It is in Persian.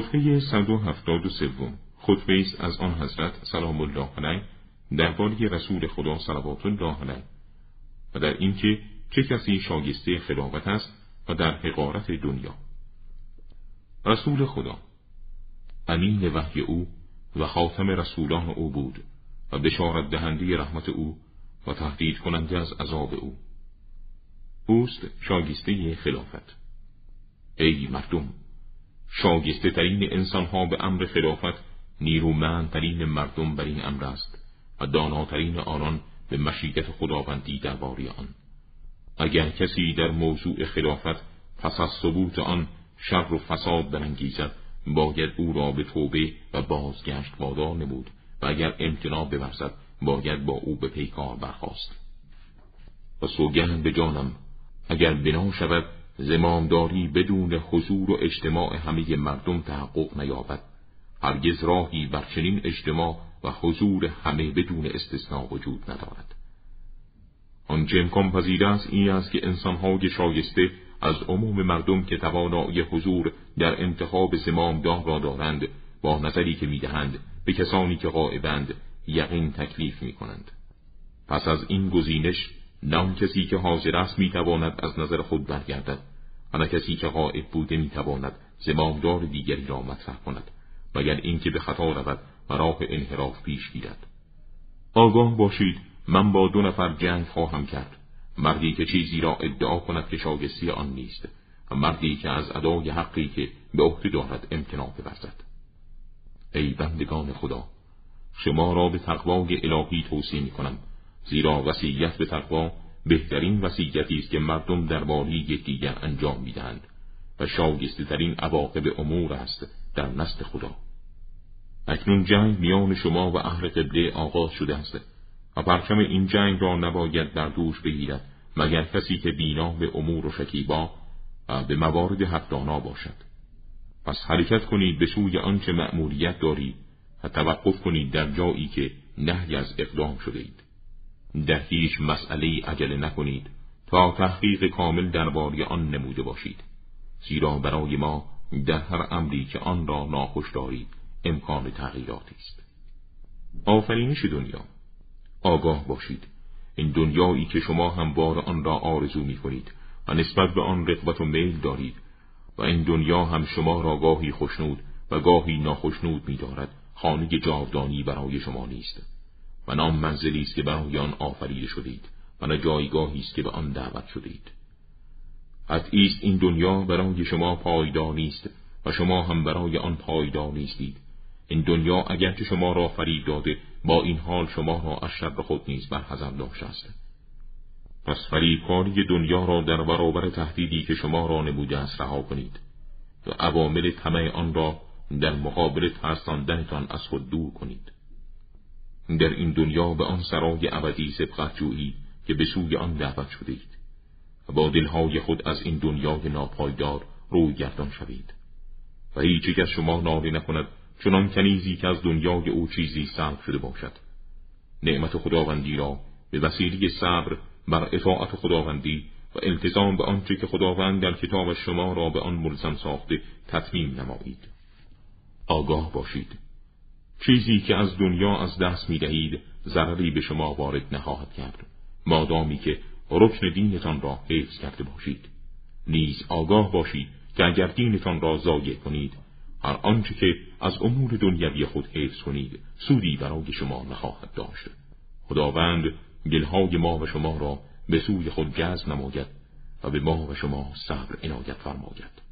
خطبه 173 خطبه است از آن حضرت سلام الله علیه درباره رسول خدا صلوات الله علیه و در اینکه چه کسی شاگسته خلافت است و در حقارت دنیا. رسول خدا امین وحی او و خاتم رسولان او بود و بشارت دهنده رحمت او و تهدید کننده از عذاب او. اوست شاگسته خلافت. ای مردم شاگسته ترین انسان ها به امر خلافت نیرومندترین مردم بر این امر است و داناترین آنان به مشیت خداوندی درباره آن. اگر کسی در موضوع خلافت پس از ثبوت آن شر و فساد برانگیزد باید او را به توبه و بازگشت وادار نمود و اگر امتناع بورزد باید با او به پیکار برخاست. و سوگند به جانم اگر بنا شود زمامداری بدون حضور و اجتماع همه مردم تحقق نیابد هرگز راهی بر چنین اجتماع و حضور همه بدون استثناء وجود ندارد آنچه امکان پذیر است این است که انسانهای شایسته از عموم مردم که توانایی حضور در انتخاب زمامدار را دارند با نظری که می‌دهند به کسانی که غائبند یقین تکلیف می کنند. پس از این گزینش نام کسی که حاضر است می‌تواند از نظر خود برگردد و نه کسی که غائب بوده می‌تواند زمامدار دیگری را مطرح کند مگر اینکه به خطا رود و راه انحراف پیش گیرد. آگاه باشید من با دو نفر جنگ خواهم کرد. مردی که چیزی را ادعا کند که شاگستی آن نیست و مردی که از ادای حقی که به عهده دارد امتناع بورزد. ای بندگان خدا شما را به تقوای الهی توصیه می کنم زیرا وصیت به تقوا بهترین وصیتی است که مردم درباره یکدیگر انجام می‌دهند و شایسته ترین عواقب امور است در نزد خدا. اکنون جنگ میان شما و اهل قبله آغاز شده است و پرچم این جنگ را نباید در دوش بگیرد مگر کسی که بینا به امور و شکیبا و به موارد حقدانا باشد. پس حرکت کنید به سوی آنچه مأموریت دارید و توقف کنید در جایی که نهی از اقدام شده اید در هیچ مسئله عجله نکنید. تا تحقیق کامل درباره آن نموده باشید. زیرا برای ما در هر امری که آن را ناخوش دارید امکان تغییراتی است. آفرینش دنیا. آگاه باشید. این دنیایی که شما هموار آن را آرزو می کنید و نسبت به آن رقبت و میل دارید و این دنیا هم شما را گاهی خوشنود و گاهی ناخشنود می دارد خانه جاودانی برای شما نیست. و نام منزلی است که برای آن آفریده شدید و نه جایگاهی است که به آن دعوت شدید. قطعی است این دنیا برای شما پایدار نیست و شما هم برای آن پایدار نیستید. این دنیا اگرچه شما را فریب داده با این حال شما را از شر خود نیز حضر داشته است. پس فریبکاری دنیا را در برابر تهدیدی که شما را نموده است رها کنید و عوامل طمع آن را در مقابل ترساندنتان از خود دور کنید. در این دنیا به آن سرای ابدی سبقت جویی که به سوی آن دعوت شدید. و با دلهای خود از این دنیای ناپایدار روی گردان شوید. و هیچ از شما نالی نکند چنان کنیزی که از دنیای او چیزی سلب شده باشد. نعمت خداوندی را به وسیله صبر بر اطاعت خداوندی و التزام به آنچه که خداوند در کتاب شما را به آن ملزم ساخته تطمیم نمایید. آگاه باشید. چیزی که از دنیا از دست می دهید ضرری به شما وارد نخواهد کرد. مادامی که رکن دینتان را حفظ کرده باشید. نیز آگاه باشید که اگر دینتان را ضایع کنید هر آنچه که از امور دنیوی خود حفظ کنید سودی برای شما نخواهد داشت. خداوند دلهای ما و شما را به سوی خود جذب نماید و به ما و شما صبر عنایت فرماید.